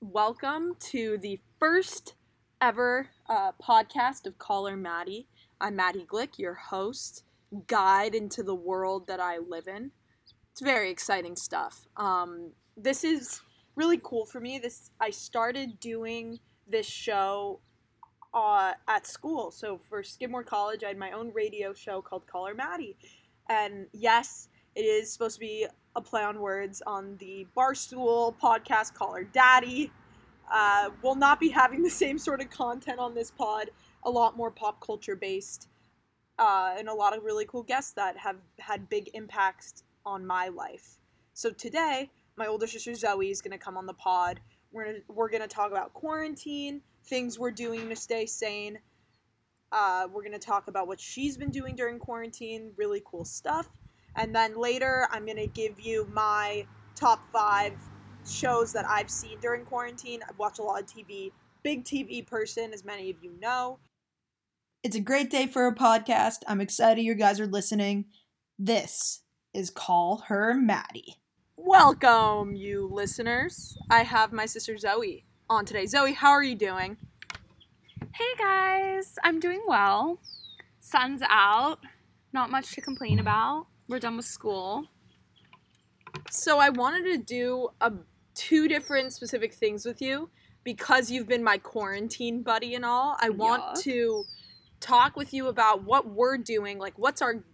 welcome to the first ever uh, podcast of Caller Maddie. I'm Maddie Glick, your host, guide into the world that I live in. It's very exciting stuff. Um, this is really cool for me. This I started doing this show uh, at school. So for Skidmore College, I had my own radio show called Caller Maddie, and yes, it is supposed to be a play on words on the Barstool podcast Call Her Daddy. Uh, we'll not be having the same sort of content on this pod. A lot more pop culture based, uh, and a lot of really cool guests that have had big impacts on my life. So today, my older sister Zoe is gonna come on the pod. We're gonna we're gonna talk about quarantine, things we're doing to stay sane. Uh, we're gonna talk about what she's been doing during quarantine, really cool stuff. And then later, I'm gonna give you my top five shows that I've seen during quarantine. I've watched a lot of TV. Big TV person, as many of you know. It's a great day for a podcast. I'm excited you guys are listening. This is Call Her Maddie. Welcome, you listeners. I have my sister Zoe on today. Zoe, how are you doing? Hey guys, I'm doing well. Sun's out. Not much to complain about. We're done with school. So I wanted to do a two different specific things with you because you've been my quarantine buddy and all. I want Yeah. to talk with you about what we're doing, like what's our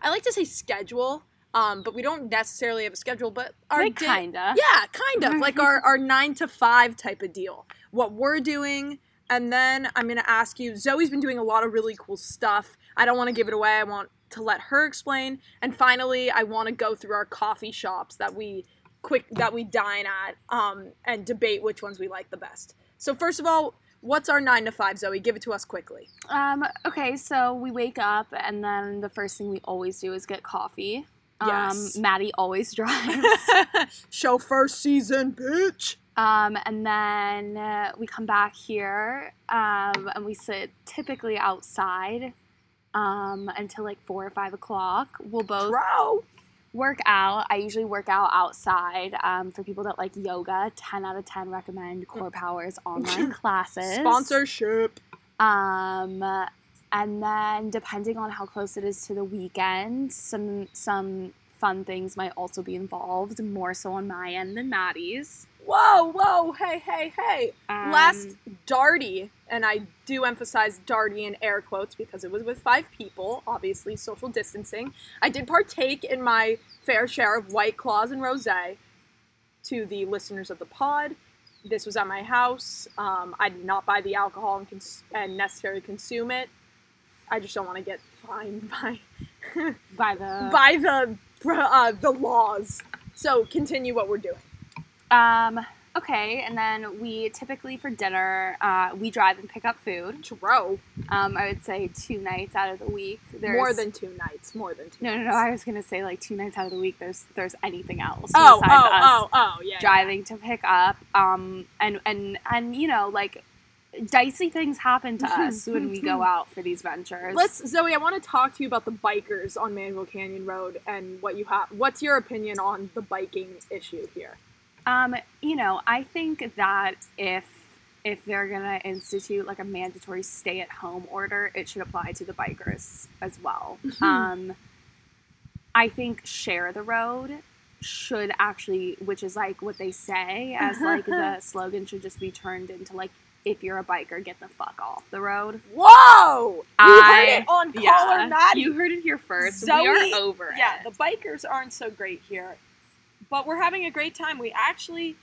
I like to say schedule, um, but we don't necessarily have a schedule, but our like day- kinda. Yeah, kind of like our our nine to five type of deal. What we're doing, and then I'm gonna ask you. Zoe's been doing a lot of really cool stuff. I don't want to give it away. I want to let her explain. And finally, I want to go through our coffee shops that we quick that we dine at, um, and debate which ones we like the best. So first of all, what's our nine to five, Zoe? Give it to us quickly. Um, okay, so we wake up and then the first thing we always do is get coffee. Yes. Um, Maddie always drives. Show first season, bitch. um, and then uh, we come back here um, and we sit typically outside um, until like four or five o'clock. We'll both Bro. work out. I usually work out outside. Um, for people that like yoga, 10 out of 10 recommend CorePower's online classes. Sponsorship. Um, and then depending on how close it is to the weekend, some some fun things might also be involved, more so on my end than Maddie's. Whoa, whoa, hey, hey, hey. Um, Last Darty, and I do emphasize Darty in air quotes because it was with five people, obviously social distancing. I did partake in my fair share of White Claws and Rosé to the listeners of the pod. This was at my house. Um, I did not buy the alcohol and, cons- and necessarily consume it. I just don't want to get fined by by the by the uh, the laws. So continue what we're doing. um okay, and then we typically for dinner uh, we drive and pick up food. True. Um, I would say two nights out of the week. There's, more than two nights. More than two. no, no, no. I was gonna say like two nights out of the week. There's there's anything else Oh, besides oh, us. oh, oh, yeah. driving to pick up um and and and you know like dicey things happen to us when we go out for these ventures Let's Zoe. I want to talk to you about the bikers on Mandeville Canyon Road and what you have. What's your opinion on the biking issue here? Um you know i think that if if they're gonna institute like a mandatory stay at home order it should apply to the bikers as well um i think share the road should actually which is like what they say as like the slogan should just be turned into like if you're a biker get the fuck off the road Whoa! You I- heard it on Caller Maddie. You heard it here first. Zoe- we are over yeah, it. the bikers aren't so great here, but we're having a great time. We actually,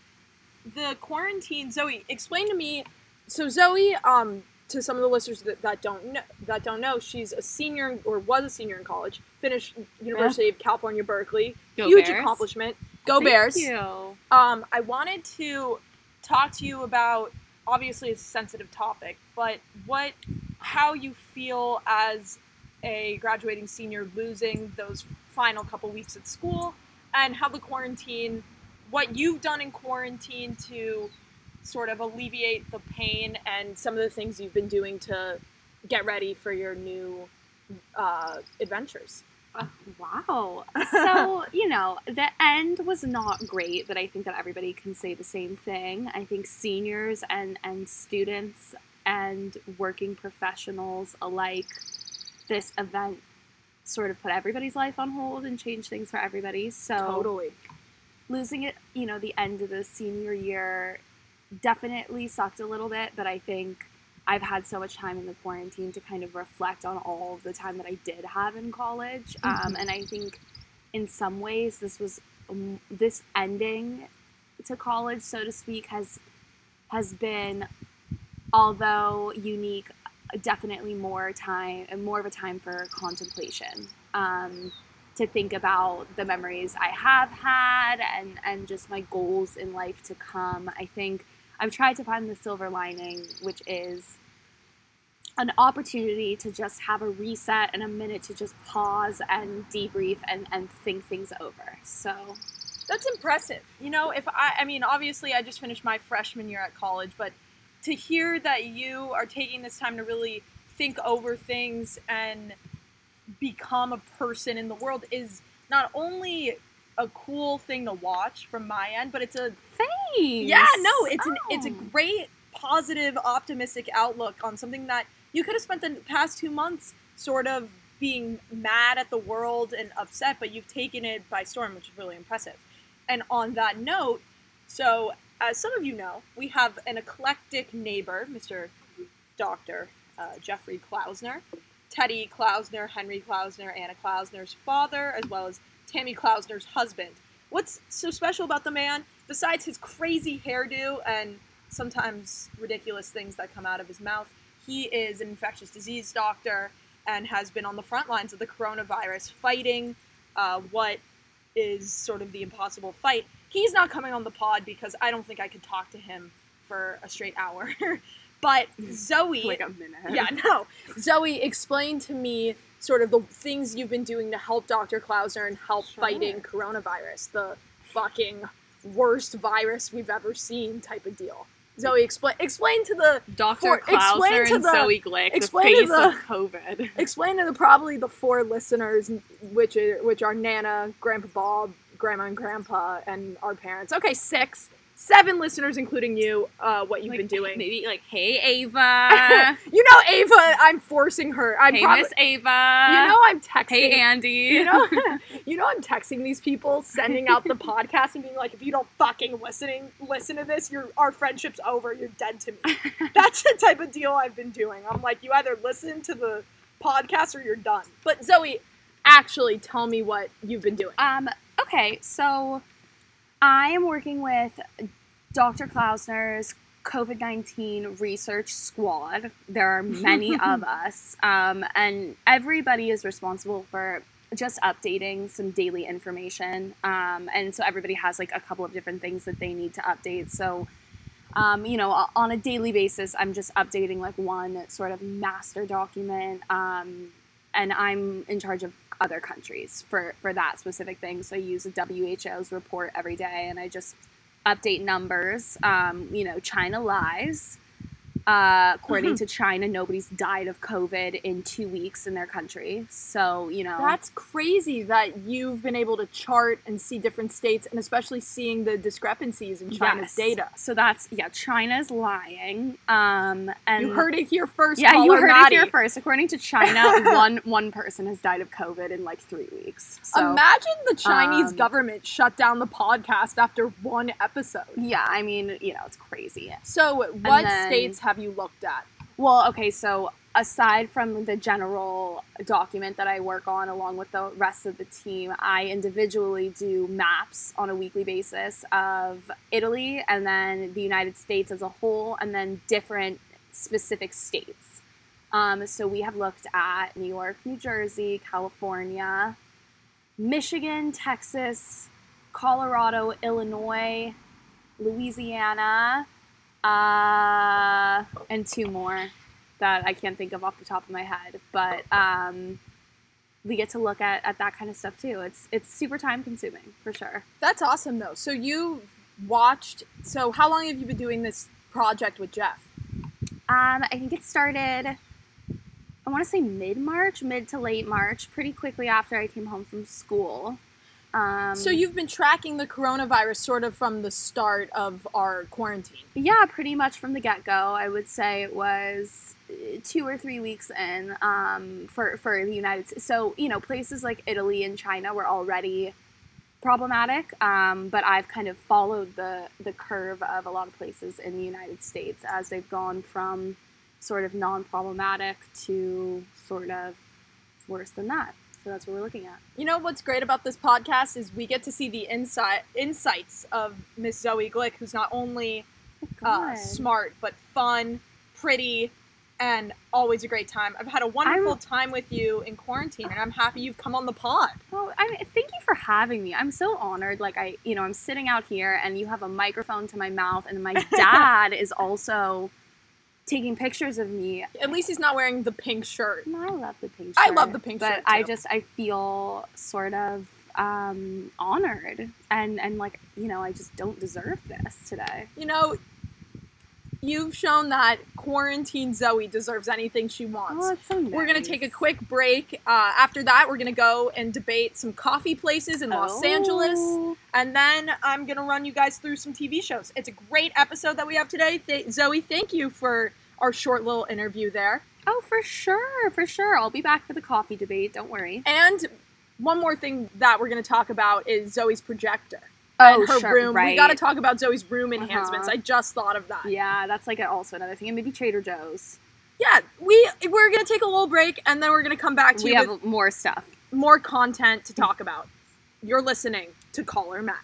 the quarantine. Zoe, explain to me. So Zoe, um, to some of the listeners that, that don't know, that don't know, she's a senior or was a senior in college. Finished University of California, Berkeley. Go Huge Bears. accomplishment. Go Thank Bears. you. Um, I wanted to talk to you about obviously it's a sensitive topic, but what how you feel as a graduating senior losing those final couple weeks at school and how the quarantine what you've done in quarantine to sort of alleviate the pain and some of the things you've been doing to get ready for your new uh, adventures. Wow. So, you know, the end was not great, but I think that everybody can say the same thing. I think seniors and, and students and working professionals alike, this event sort of put everybody's life on hold and change things for everybody. So, Totally. losing it, you know, the end of the senior year definitely sucked a little bit, but I think I've had so much time in the quarantine to kind of reflect on all of the time that I did have in college. Um, and I think in some ways this was um, this ending to college, so to speak, has has been although unique definitely more time and more of a time for contemplation um, to think about the memories I have had and and just my goals in life to come. I think I've tried to find the silver lining, which is an opportunity to just have a reset and a minute to just pause and debrief and, and think things over. So That's impressive. You know, if I, I mean, obviously, I just finished my freshman year at college, but to hear that you are taking this time to really think over things and become a person in the world is not only a cool thing to watch from my end, but it's a thanks. yeah, no, it's an it's a Oh. great, positive, optimistic outlook on something that you could have spent the past two months sort of being mad at the world and upset, but you've taken it by storm, which is really impressive. And on that note, so as some of you know, we have an eclectic neighbor, Mr. Dr. Uh, Jeffrey Klausner, Teddy Klausner, Henry Klausner, Anna Klausner's father, as well as Tammy Klausner's husband. What's so special about the man, besides his crazy hairdo and sometimes ridiculous things that come out of his mouth? He is an infectious disease doctor and has been on the front lines of the coronavirus fighting uh, what is sort of the impossible fight. He's not coming on the pod because I don't think I could talk to him for a straight hour. but Zoe, like a minute. yeah, no. Zoe, explain to me sort of the things you've been doing to help Dr. Klausner and help Sure. fighting coronavirus, the fucking worst virus we've ever seen type of deal. Zoe, explain explain to the explain Klausner to and the- Zoe Glick, the to face the- of COVID. explain to the probably the four listeners, which are, which are Nana, Grandpa Bob, Grandma and Grandpa, and our parents. Okay, six, seven listeners, including you. Uh, what you've Like, been doing? Maybe like, hey Ava, you know, Ava. I'm forcing her. I'm hey probably. Miss Ava, You know, I'm texting. hey Andy. You know, you know, I'm texting these people, sending out the podcast, and being like, "If you don't fucking listening, listen to this, your our friendship's over. You're dead to me." That's the type of deal I've been doing. I'm like, you either listen to the podcast or you're done. But Zoe, actually, tell me what you've been doing. Um, okay, so I am working with Dr. Klausner's COVID 19 research squad. There are many of us, um, and everybody is responsible for just updating some daily information. Um, and so everybody has like a couple of different things that they need to update. So, um, you know, on a daily basis, I'm just updating like one sort of master document. Um, and I'm in charge of other countries for, for that specific thing. So I use the WHO's report every day and I just update numbers. Um, you know, China lies. Uh, according to China, nobody's died of COVID in two weeks in their country. So, you know. That's crazy that you've been able to chart and see different states, and especially seeing the discrepancies in China's Yes. data. So that's, yeah, China's lying. Um, and You heard it here first. Yeah, you heard it here first. According to China, one one person has died of COVID in like three weeks. So Imagine the Chinese um, government shut down the podcast after one episode. yeah, I mean, you know, it's crazy. So, what then- states have you looked at? Well, okay, so aside from the general document that I work on along with the rest of the team, I individually do maps on a weekly basis of Italy and then the United States as a whole, and then different specific states. Um, so we have looked at New York, New Jersey, California, Michigan, Texas, Colorado, Illinois, Louisiana, uh, and two more that I can't think of off the top of my head. But um, we get to look at, at that kind of stuff too. It's it's super time consuming for sure. That's awesome, though. So, you watched. So, how long have you been doing this project with Jeff? Um, I think it started I want to say mid March, mid to late March, pretty quickly after I came home from school. Um, So you've been tracking the coronavirus sort of from the start of our quarantine. Yeah, pretty much from the get go. I would say it was uh, two or three weeks in um, for for the United States. So you know, places like Italy and China were already problematic, um, but I've kind of followed the the curve of a lot of places in the United States as they've gone from sort of non-problematic to sort of worse than that. So that's what we're looking at. You know what's great about this podcast is we get to see the insight insights of Miss Zoe Glick, who's not only uh, smart but fun, pretty, and always a great time. I've had a wonderful I'm- time with you in quarantine, and I'm happy you've come on the pod. Oh, I mean, thank you for having me. I'm so honored. Like I, you know, I'm sitting out here and you have a microphone to my mouth, and my dad is also taking pictures of me. At least he's not wearing the pink shirt. And I love the pink. Shirt. I love the pink but shirt, But I just I feel sort of um, honored and and like you know I just don't deserve this today. You know, you've shown that quarantine Zoe deserves anything she wants. Oh, so nice. We're gonna take a quick break. Uh, after that, we're gonna go and debate some coffee places in Los Angeles, Oh. And then I'm gonna run you guys through some TV shows. It's a great episode that we have today. Th- Zoe, thank you for our short little interview there. Oh, for sure, for sure. I'll be back for the coffee debate. Don't worry. And one more thing that we're gonna talk about is Zoe's projector Oh, and her sure, room. right. We gotta talk about Zoe's room enhancements. Uh-huh. I just thought of that. Yeah, that's like also another thing, and maybe Trader Joe's. Yeah, we we're gonna take a little break and then we're gonna come back to We you have with more stuff. more content to talk about. You're listening to call her Maddie.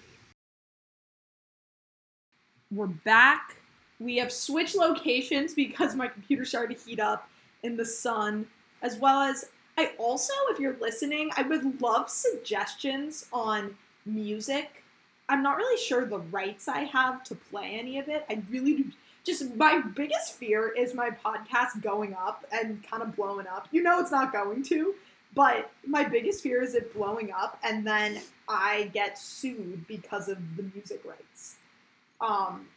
We're back. We have switched locations because my computer started to heat up in the sun, as well as I also, if you're listening, I would love suggestions on music. I'm not really sure the rights I have to play any of it. I really do. Just my biggest fear is my podcast going up and kind of blowing up. You know, it's not going to, but my biggest fear is it blowing up and then I get sued because of the music rights. Um,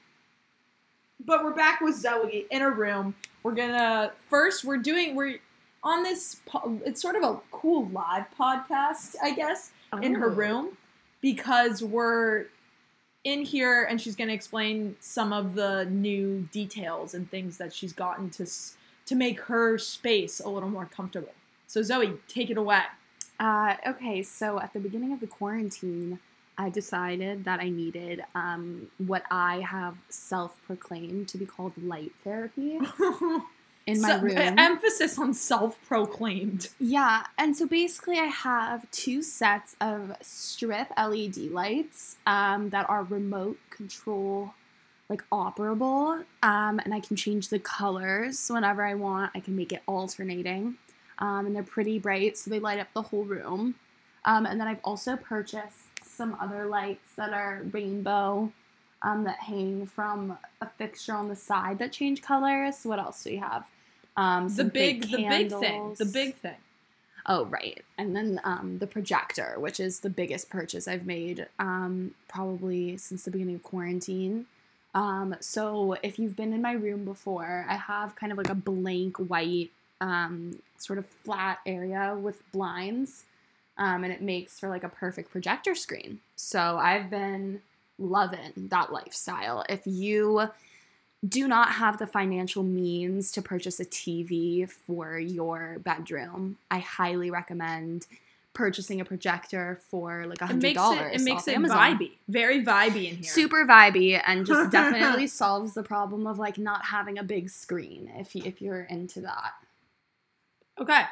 but we're back with Zoe in a room. We're gonna first we're doing we're on this. po- It's sort of a cool live podcast, I guess, in her Oh. room because we're in here and she's gonna explain some of the new details and things that she's gotten to to make her space a little more comfortable. So Zoe, take it away. Uh, okay, so at the beginning of the quarantine, I decided that I needed um, what I have self-proclaimed to be called light therapy in my So- room. Emphasis on self-proclaimed. Yeah, and so basically, I have two sets of strip LED lights um, that are remote control, like operable, um, and I can change the colors whenever I want. I can make it alternating, um, and they're pretty bright, so they light up the whole room. Um, and then I've also purchased some other lights that are rainbow. Um, that hang from a fixture on the side that change colors. What else do we have? Um, The some big, the big thing. The big thing. Oh, right. And then um, the projector, which is the biggest purchase I've made um, probably since the beginning of quarantine. Um, so if you've been in my room before, I have kind of like a blank white um, sort of flat area with blinds. Um, and it makes for like a perfect projector screen. So I've been loving that lifestyle. If you do not have the financial means to purchase a TV for your bedroom, I highly recommend purchasing a projector for like a hundred dollars. it. It makes it Amazon. vibey. Very vibey in here. Super vibey and just definitely solves the problem of like not having a big screen if you, if you're into that. Okay.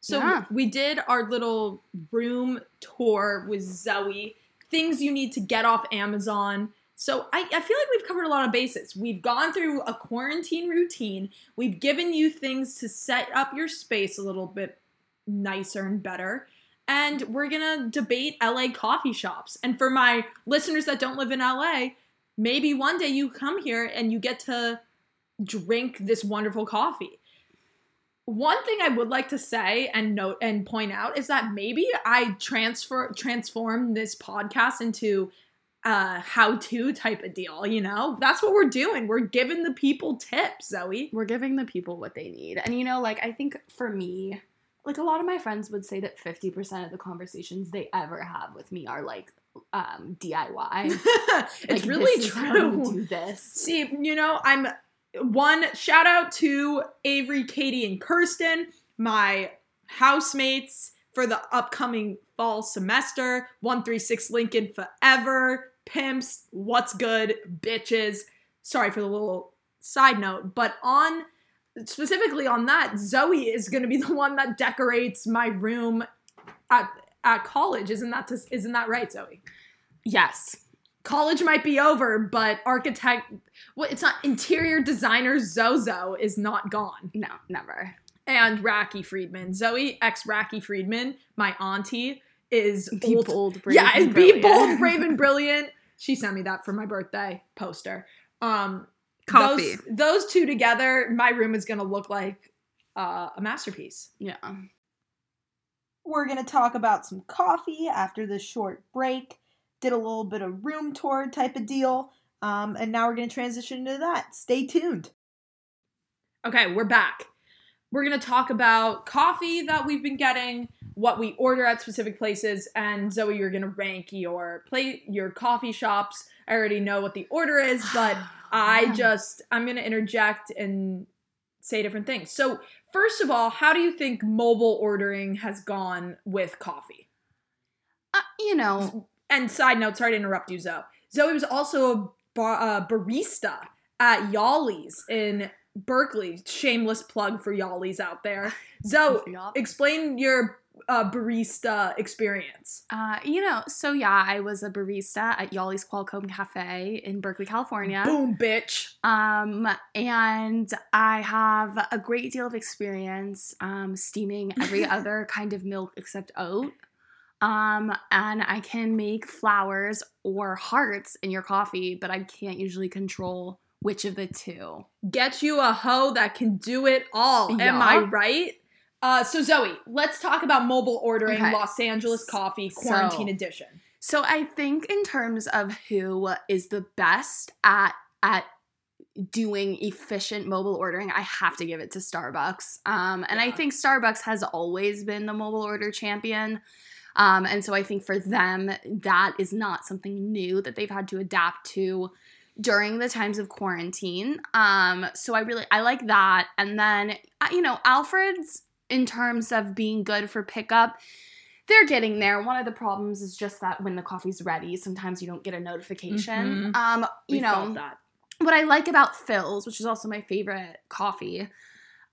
So Yeah. we did our little room tour with Zoe. Things you need to get off Amazon. So I, I feel like we've covered a lot of bases. We've gone through a quarantine routine. We've given you things to set up your space a little bit nicer and better. And we're gonna debate LA coffee shops. And for my listeners that don't live in LA, maybe one day you come here and you get to drink this wonderful coffee. One thing I would like to say and note and point out is that maybe I transfer transform this podcast into uh how to type of deal, you know? That's what we're doing. We're giving the people tips, Zoe. We're giving the people what they need. And you know, like I think for me, like a lot of my friends would say that 50% of the conversations they ever have with me are like um DIY. it's Like, really this is how you true. do this. See, you know, I'm one shout out to Avery, Katie, and Kirsten, my housemates for the upcoming fall semester. 136 Lincoln forever. Pimps, what's good, bitches. Sorry for the little side note, but on specifically on that, Zoe is going to be the one that decorates my room at at college. Isn't that isn't that right, Zoe? Yes. College might be over, but architect, well, it's not interior designer Zozo is not gone. No, never. And Racky Friedman, Zoe ex Racky Friedman, my auntie, is Be old- bold, brave, yeah, and be brilliant. bold, brave, and brilliant. She sent me that for my birthday poster. Um, Coffee. Those, those two together, my room is gonna look like uh, a masterpiece. Yeah. We're going to talk about some coffee after this short break. Did a little bit of room tour type of deal. Um, and now we're going to transition into that. Stay tuned. Okay, we're back. We're going to talk about coffee that we've been getting, what we order at specific places, and Zoe, you're going to rank your plate, your coffee shops. I already know what the order is, but I just I'm going to interject and say different things. So, first of all, how do you think mobile ordering has gone with coffee? Uh, you know, And side note, sorry to interrupt you, Zoe. Zoe was also a bar, uh, barista at Yali's in Berkeley. Shameless plug for Yali's out there. Zoe, explain your uh, barista experience. Uh, you know, so yeah, I was a barista at Yali's Qualcomm Cafe in Berkeley, California. Boom, bitch. Um, and I have a great deal of experience um, steaming every other kind of milk except oat. Um, and I can make flowers or hearts in your coffee, but I can't usually control which of the two. Get you a hoe that can do it all. Am I right? Uh, so Zoe, let's talk about mobile ordering Okay. Los Angeles coffee quarantine So- edition. So I think in terms of who is the best at at doing efficient mobile ordering, I have to give it to Starbucks. Um, and I think Starbucks has always been the mobile order champion. Um, and so I think for them, that is not something new that they've had to adapt to during the times of quarantine. Um, so I really I like that. And then uh, you know, Alfred's in terms of being good for pickup, they're getting there. One of the problems is just that when the coffee's ready, sometimes you don't get a notification. Mhm. Um, We you know, that. what I like about Philz, which is also my favorite coffee,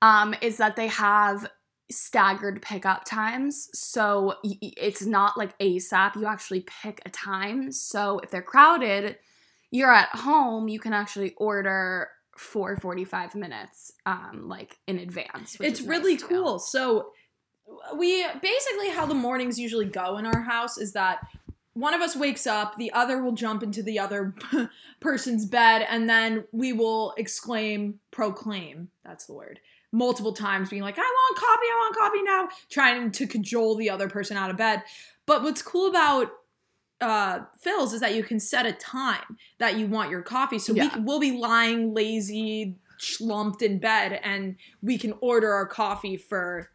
um, is that they have staggered pickup times. So it's not like ASAP. You actually pick a time. So if they're crowded, you're at home, you can actually order for 45 minutes, um, like in advance. it's really nice, too. cool. So we basically how the mornings usually go in our house is that one of us wakes up, the other will jump into the other person's bed, and then we will exclaim, proclaim, that's the word, multiple times, being like, I want coffee, I want coffee now, trying to cajole the other person out of bed. But what's cool about uh Philz is that you can set a time that you want your coffee. So Yeah. we we'll be lying lazy, slumped in bed, and we can order our coffee for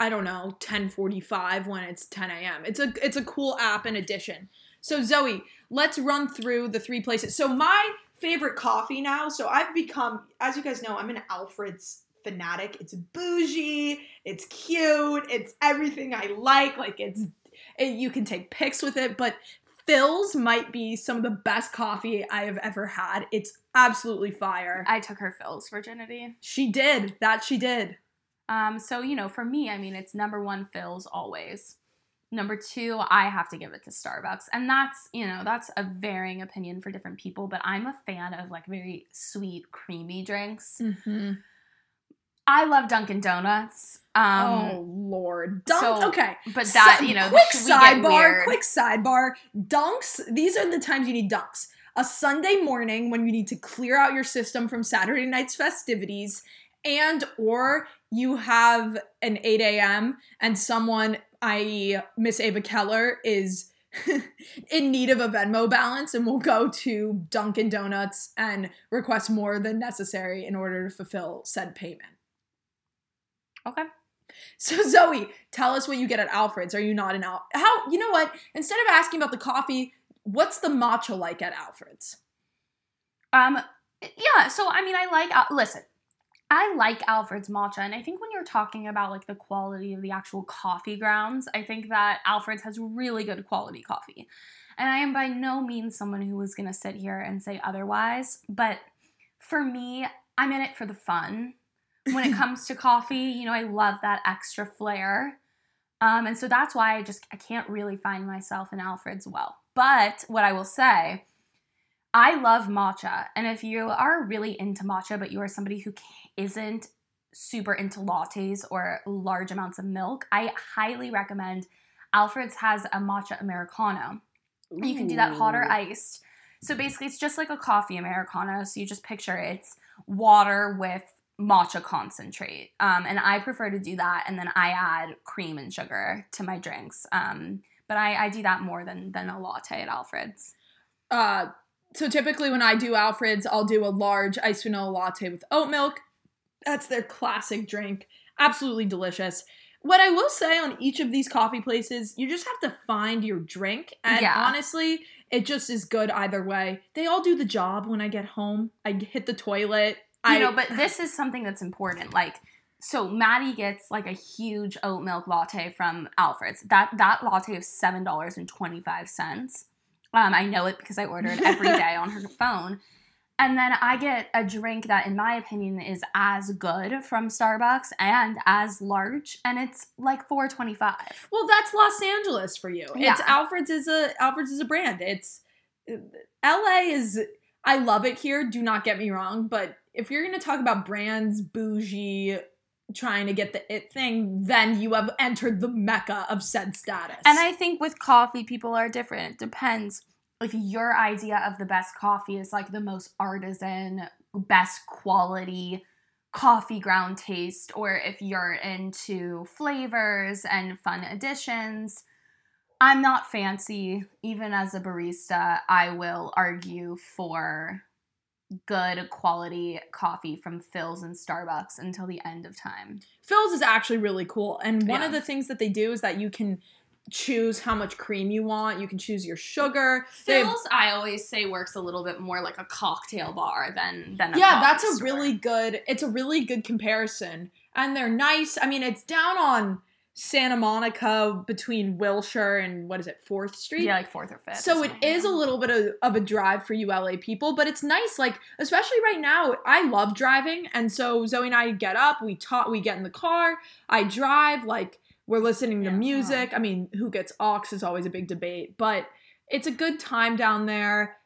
I don't know, 1045 when it's 10 a.m. It's a it's a cool app in addition. So Zoe, let's run through the three places. So my favorite coffee now, so I've become, as you guys know, I'm an Alfred's fanatic. It's bougie, it's cute, it's everything I like. Like it's it, you can take pics with it, but Philz might be some of the best coffee I have ever had. It's absolutely fire. I took her Philz virginity. She did. That she did. Um, so you know, for me, I mean, it's number one Philz always. Number two, I have to give it to Starbucks, and that's you know that's a varying opinion for different people. But I'm a fan of like very sweet, creamy drinks. Mm-hmm. I love Dunkin' Donuts. Um, oh Lord, Dunk. so- okay, but that you know, quick sidebar. Quick sidebar. Dunks. These are the times you need dunks. A Sunday morning when you need to clear out your system from Saturday night's festivities, and or you have an 8 a.m. and someone, i.e., Miss Ava Keller, is in need of a Venmo balance and will go to Dunkin' Donuts and request more than necessary in order to fulfill said payment. Okay. So Zoe, tell us what you get at Alfred's. Are you not an Al? How you know what? Instead of asking about the coffee, what's the matcha like at Alfred's? Um, yeah. So I mean, I like. Uh, listen, I like Alfred's matcha, and I think when you're talking about like the quality of the actual coffee grounds, I think that Alfred's has really good quality coffee. And I am by no means someone who is gonna sit here and say otherwise, but for me, I'm in it for the fun. When it comes to coffee, you know, I love that extra flair. Um, and so that's why I just I can't really find myself in Alfred's well. But what I will say I love matcha. And if you are really into matcha, but you are somebody who isn't super into lattes or large amounts of milk, I highly recommend Alfred's has a matcha Americano. Ooh. You can do that hot or iced. So basically, it's just like a coffee Americano. So you just picture it's water with matcha concentrate. Um, and I prefer to do that. And then I add cream and sugar to my drinks. Um, but I, I do that more than, than a latte at Alfred's. Uh, so typically when I do Alfred's, I'll do a large iced vanilla latte with oat milk. That's their classic drink. Absolutely delicious. What I will say on each of these coffee places, you just have to find your drink. And yeah. honestly, it just is good either way. They all do the job when I get home. I hit the toilet. You I, know, but this is something that's important. Like, so Maddie gets like a huge oat milk latte from Alfred's. That that latte is seven dollars and twenty five cents. Um, I know it because I order it every day on her phone. And then I get a drink that, in my opinion, is as good from Starbucks and as large, and it's like four twenty five. Well, that's Los Angeles for you. Yeah. It's Alfred's is a Alfred's is a brand. It's L.A. is. I love it here. Do not get me wrong, but if you're gonna talk about brands, bougie, trying to get the it thing, then you have entered the mecca of said status. And I think with coffee, people are different. It depends if your idea of the best coffee is like the most artisan, best quality coffee ground taste, or if you're into flavors and fun additions. I'm not fancy. Even as a barista, I will argue for good quality coffee from Philz and Starbucks until the end of time. Philz is actually really cool. And one yeah. of the things that they do is that you can choose how much cream you want. You can choose your sugar. Philz, I always say, works a little bit more like a cocktail bar than than yeah. that's a store. really good. It's a really good comparison, and they're nice. I mean, it's down on Santa Monica between Wilshire and what is it, Fourth Street? Yeah, like Fourth or Fifth. So it is a little bit of, of a drive for you LA people, but it's nice. Like especially right now, I love driving, and so Zoe and I get up, we talk, we get in the car, I drive, like we're listening to yeah, music. I mean, who gets aux is always a big debate, but it's a good time down there.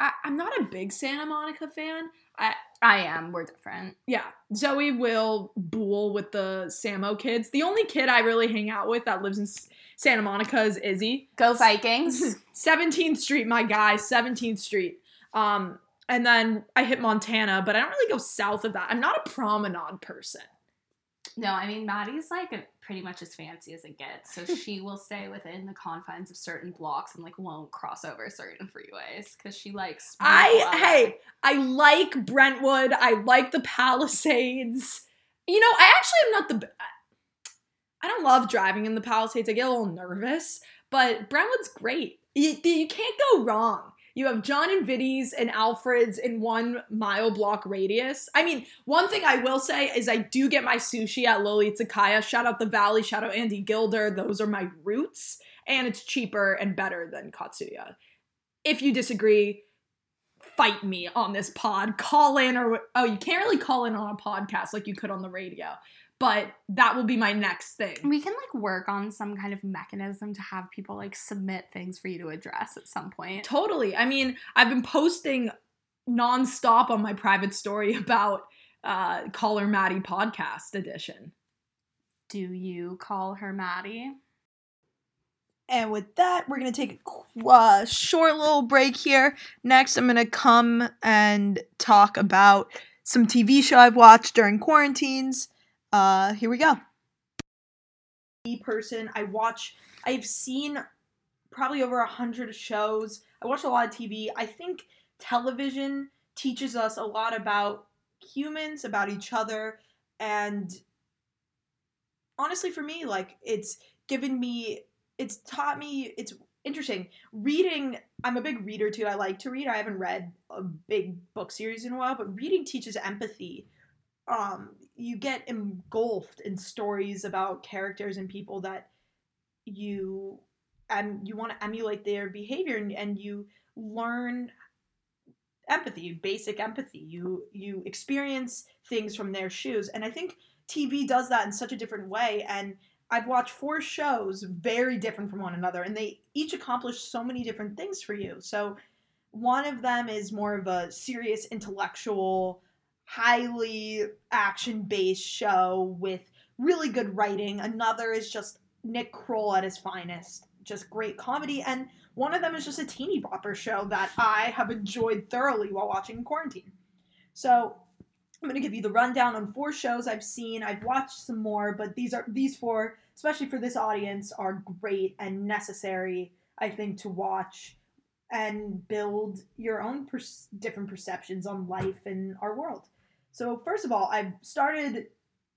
I, am not a big Santa Monica fan. I I am. We're different. Yeah. Zoe will bool with the Samo kids. The only kid I really hang out with that lives in Santa Monica is Izzy. Go Vikings. 17th Street, my guy. 17th Street. Um, and then I hit Montana, but I don't really go south of that. I'm not a promenade person. No, I mean Maddie's like a, pretty much as fancy as it gets, so she will stay within the confines of certain blocks and like won't cross over certain freeways because she likes. I hey, I like Brentwood. I like the Palisades. You know, I actually am not the. I don't love driving in the Palisades. I get a little nervous, but Brentwood's great. You, you can't go wrong. You have Jon and Vinny's and Alfred's in one mile block radius. I mean, one thing I will say is I do get my sushi at Loli Izakaya. Shout out the Valley, shout out Andy Gilder. Those are my roots. And it's cheaper and better than Katsuya. If you disagree, fight me on this pod. Call in or oh, you can't really call in on a podcast like you could on the radio but that will be my next thing. We can like work on some kind of mechanism to have people like submit things for you to address at some point. Totally. I mean, I've been posting nonstop on my private story about uh, Call Her Maddie podcast edition. Do you call her Maddie? And with that, we're going to take a uh, short little break here. Next, I'm going to come and talk about some TV show I've watched during quarantines uh, here we go. Person, I watch. I've seen probably over a hundred shows. I watch a lot of TV. I think television teaches us a lot about humans, about each other, and honestly, for me, like it's given me, it's taught me, it's interesting. Reading, I'm a big reader too. I like to read. I haven't read a big book series in a while, but reading teaches empathy. Um, you get engulfed in stories about characters and people that you and you want to emulate their behavior and, and you learn empathy basic empathy. You you experience things from their shoes. And i think tv does that in such a different way. And i've watched four shows very different from one another and they each accomplish so many different things for you. So one of them is more of a serious intellectual highly action based show with really good writing another is just nick kroll at his finest just great comedy and one of them is just a teeny bopper show that I have enjoyed thoroughly while watching in quarantine. So I'm going to give you the rundown on four shows I've seen. I've watched some more, but these are these four, especially for this audience, are great and necessary. I think to watch and build your own different perceptions on life and our world. So first of all, I've started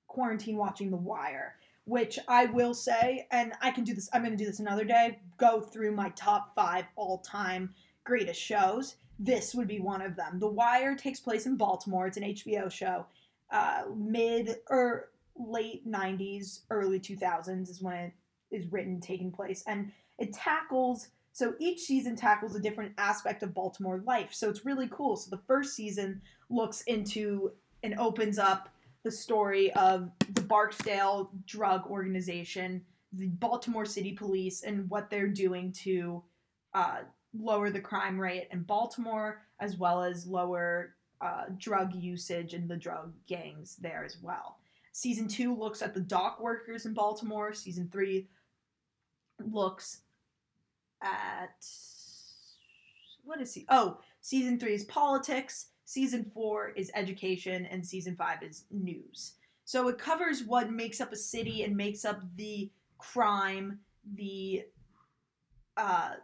quarantine watching The Wire which I will say, and I can do this, I'm going to do this another day, go through my top five all time greatest shows. This would be one of them. The Wire takes place in Baltimore. It's an HBO show. Uh, mid or late 90s, early 2000s is when it is written, taking place. And it tackles, so each season tackles a different aspect of Baltimore life. So it's really cool. So the first season looks into and opens up the story of the Barksdale drug organization, the Baltimore City Police, and what they're doing to uh, lower the crime rate in Baltimore, as well as lower uh, drug usage and the drug gangs there as well. Season two looks at the dock workers in Baltimore. Season three looks at what is he? Oh, season three is politics season four is education, and season five is news. So it covers what makes up a city and makes up the crime, the uh,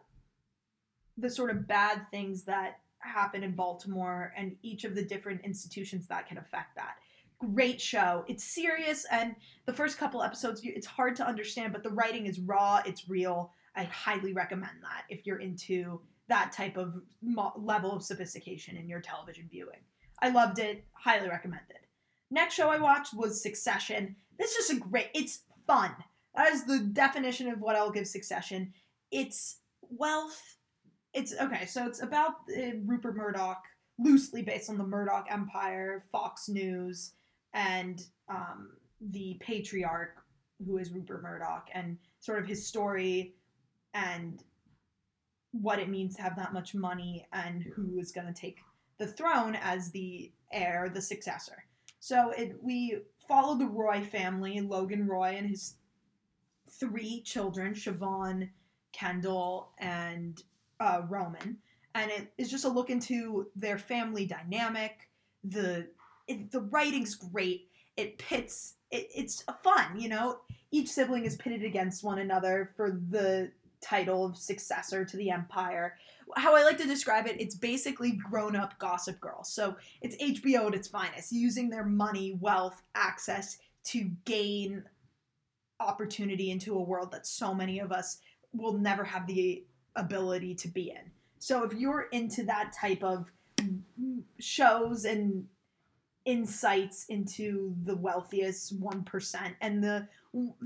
the sort of bad things that happen in Baltimore, and each of the different institutions that can affect that. Great show. It's serious, and the first couple episodes, it's hard to understand, but the writing is raw. It's real. I highly recommend that if you're into that type of mo- level of sophistication in your television viewing. I loved it, highly recommended. Next show I watched was Succession. This is just a great, it's fun. That is the definition of what I'll give Succession. It's wealth. It's okay, so it's about uh, Rupert Murdoch, loosely based on the Murdoch Empire, Fox News, and um, the patriarch who is Rupert Murdoch, and sort of his story and what it means to have that much money and who is going to take the throne as the heir, the successor. So it, we follow the Roy family, Logan Roy and his three children, Siobhan, Kendall, and uh, Roman. And it is just a look into their family dynamic. The it, the writing's great. It pits. It, it's fun, you know. Each sibling is pitted against one another for the title of successor to the empire. How I like to describe it, it's basically grown up Gossip Girl. So it's HBO at its finest, using their money, wealth, access to gain opportunity into a world that so many of us will never have the ability to be in. So if you're into that type of shows and insights into the wealthiest 1% and the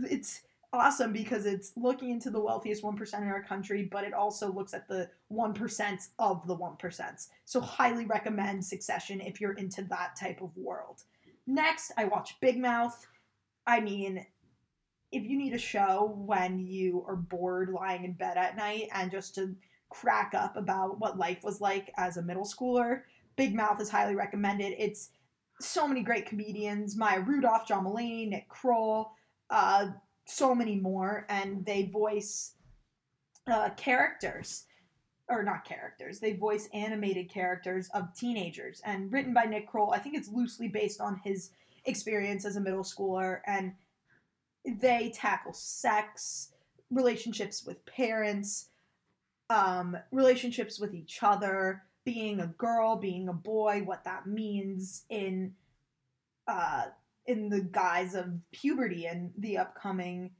it's awesome because it's looking into the wealthiest 1% in our country, but it also looks at the 1% of the 1%. So, highly recommend Succession if you're into that type of world. Next, I watch Big Mouth. I mean, if you need a show when you are bored lying in bed at night and just to crack up about what life was like as a middle schooler, Big Mouth is highly recommended. It's so many great comedians Maya Rudolph, John Mulaney, Nick Kroll. Uh, so many more, and they voice uh, characters, or not characters. They voice animated characters of teenagers, and written by Nick Kroll. I think it's loosely based on his experience as a middle schooler, and they tackle sex, relationships with parents, um, relationships with each other, being a girl, being a boy, what that means in uh, in the guise of puberty and the upcoming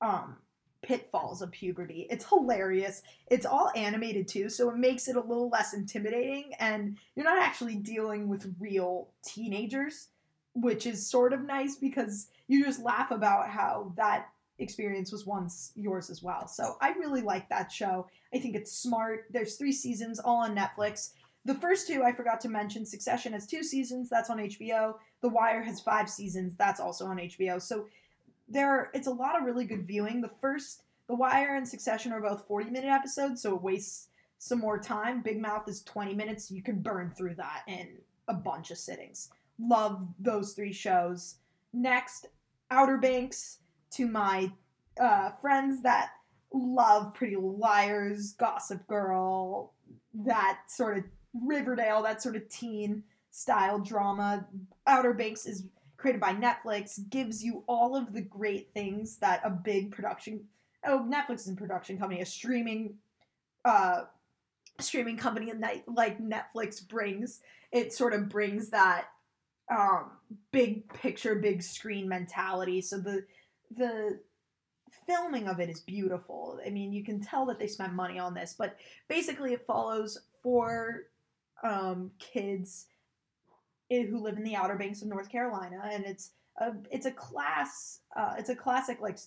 um, pitfalls of puberty. It's hilarious. It's all animated too, so it makes it a little less intimidating, and you're not actually dealing with real teenagers, which is sort of nice because you just laugh about how that experience was once yours as well. So I really like that show. I think it's smart. There's three seasons, all on Netflix. The first two I forgot to mention. Succession has two seasons, that's on HBO. The Wire has five seasons, that's also on HBO. So there, it's a lot of really good viewing. The first, The Wire and Succession are both 40 minute episodes, so it wastes some more time. Big Mouth is 20 minutes. You can burn through that in a bunch of sittings. Love those three shows. Next, Outer Banks to my uh, friends that love Pretty Liars, Gossip Girl, that sort of Riverdale, that sort of teen style drama. Outer Banks is created by Netflix, gives you all of the great things that a big production oh Netflix is a production company, a streaming uh streaming company like Netflix brings. It sort of brings that um big picture, big screen mentality. So the the filming of it is beautiful. I mean, you can tell that they spent money on this, but basically it follows four um, kids who live in the Outer Banks of North Carolina, and it's a it's a class uh, it's a classic like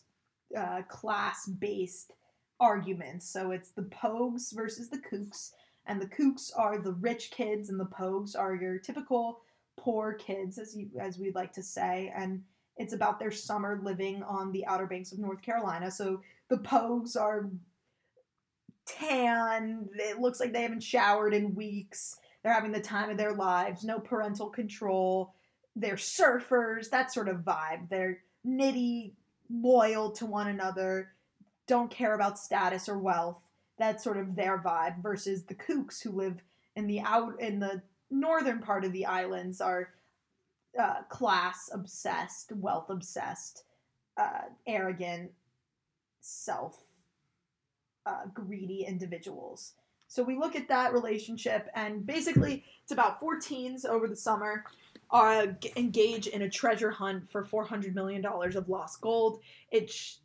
uh, class based argument. So it's the Pogues versus the Kooks, and the Kooks are the rich kids, and the Pogues are your typical poor kids, as you as we'd like to say, and it's about their summer living on the Outer Banks of North Carolina. So the Pogues are tan. It looks like they haven't showered in weeks. They're having the time of their lives. No parental control. They're surfers. That sort of vibe. They're nitty, loyal to one another. Don't care about status or wealth. That's sort of their vibe. Versus the Kooks who live in the out in the northern part of the islands are uh, class obsessed, wealth obsessed, uh, arrogant, self uh, greedy individuals. So we look at that relationship, and basically, it's about four teens over the summer uh, engage in a treasure hunt for $400 million of lost gold. It sh-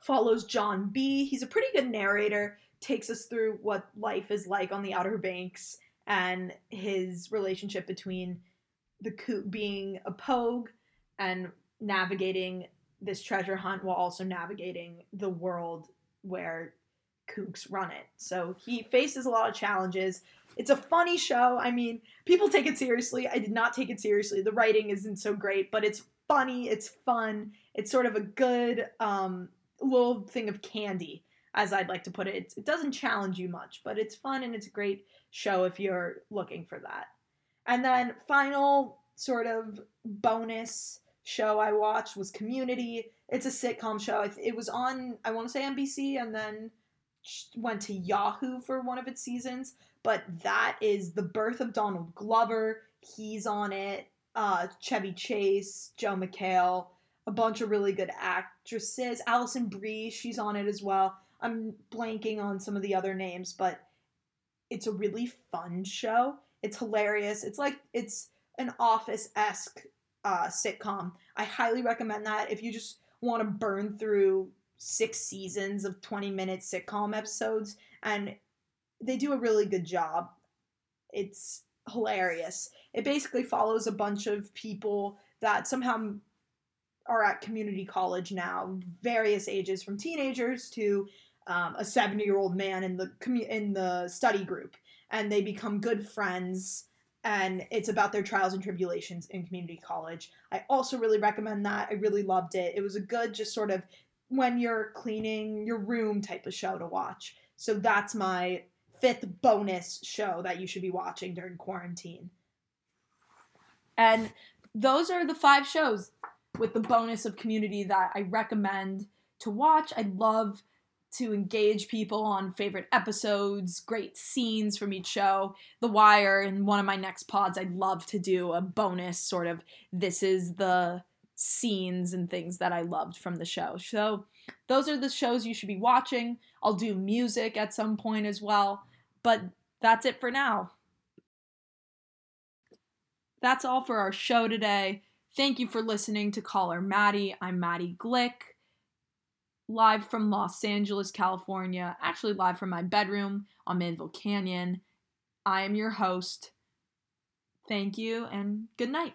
follows John B. He's a pretty good narrator, takes us through what life is like on the Outer Banks and his relationship between the coop being a pogue and navigating this treasure hunt while also navigating the world where kooks run it. So he faces a lot of challenges. It's a funny show. I mean, people take it seriously. I did not take it seriously. The writing isn't so great, but it's funny, it's fun. It's sort of a good um, little thing of candy, as I'd like to put it. It's, it doesn't challenge you much, but it's fun and it's a great show if you're looking for that. And then final sort of bonus show I watched was Community. It's a sitcom show. It was on I want to say NBC and then went to Yahoo for one of its seasons, but that is the birth of Donald Glover. He's on it. Uh, Chevy Chase, Joel McHale, a bunch of really good actresses. Alison Brie, she's on it as well. I'm blanking on some of the other names, but it's a really fun show. It's hilarious. It's like it's an office esque uh, sitcom. I highly recommend that if you just want to burn through six seasons of 20 minute sitcom episodes, and they do a really good job. It's hilarious. It basically follows a bunch of people that somehow are at community college now, various ages, from teenagers to um, a 70 year old man in the commu- in the study group, and they become good friends and it's about their trials and tribulations in community college. I also really recommend that. I really loved it. It was a good, just sort of when you're cleaning your room type of show to watch. So that's my fifth bonus show that you should be watching during quarantine. And those are the five shows with the bonus of community that I recommend to watch. I love to engage people on favorite episodes, great scenes from each show. The Wire, in one of my next pods, I'd love to do a bonus sort of this is the scenes and things that I loved from the show. So, those are the shows you should be watching. I'll do music at some point as well, but that's it for now. That's all for our show today. Thank you for listening to Call Her Maddie. I'm Maddie Glick, live from Los Angeles, California, actually, live from my bedroom on Mandeville Canyon. I am your host. Thank you and good night.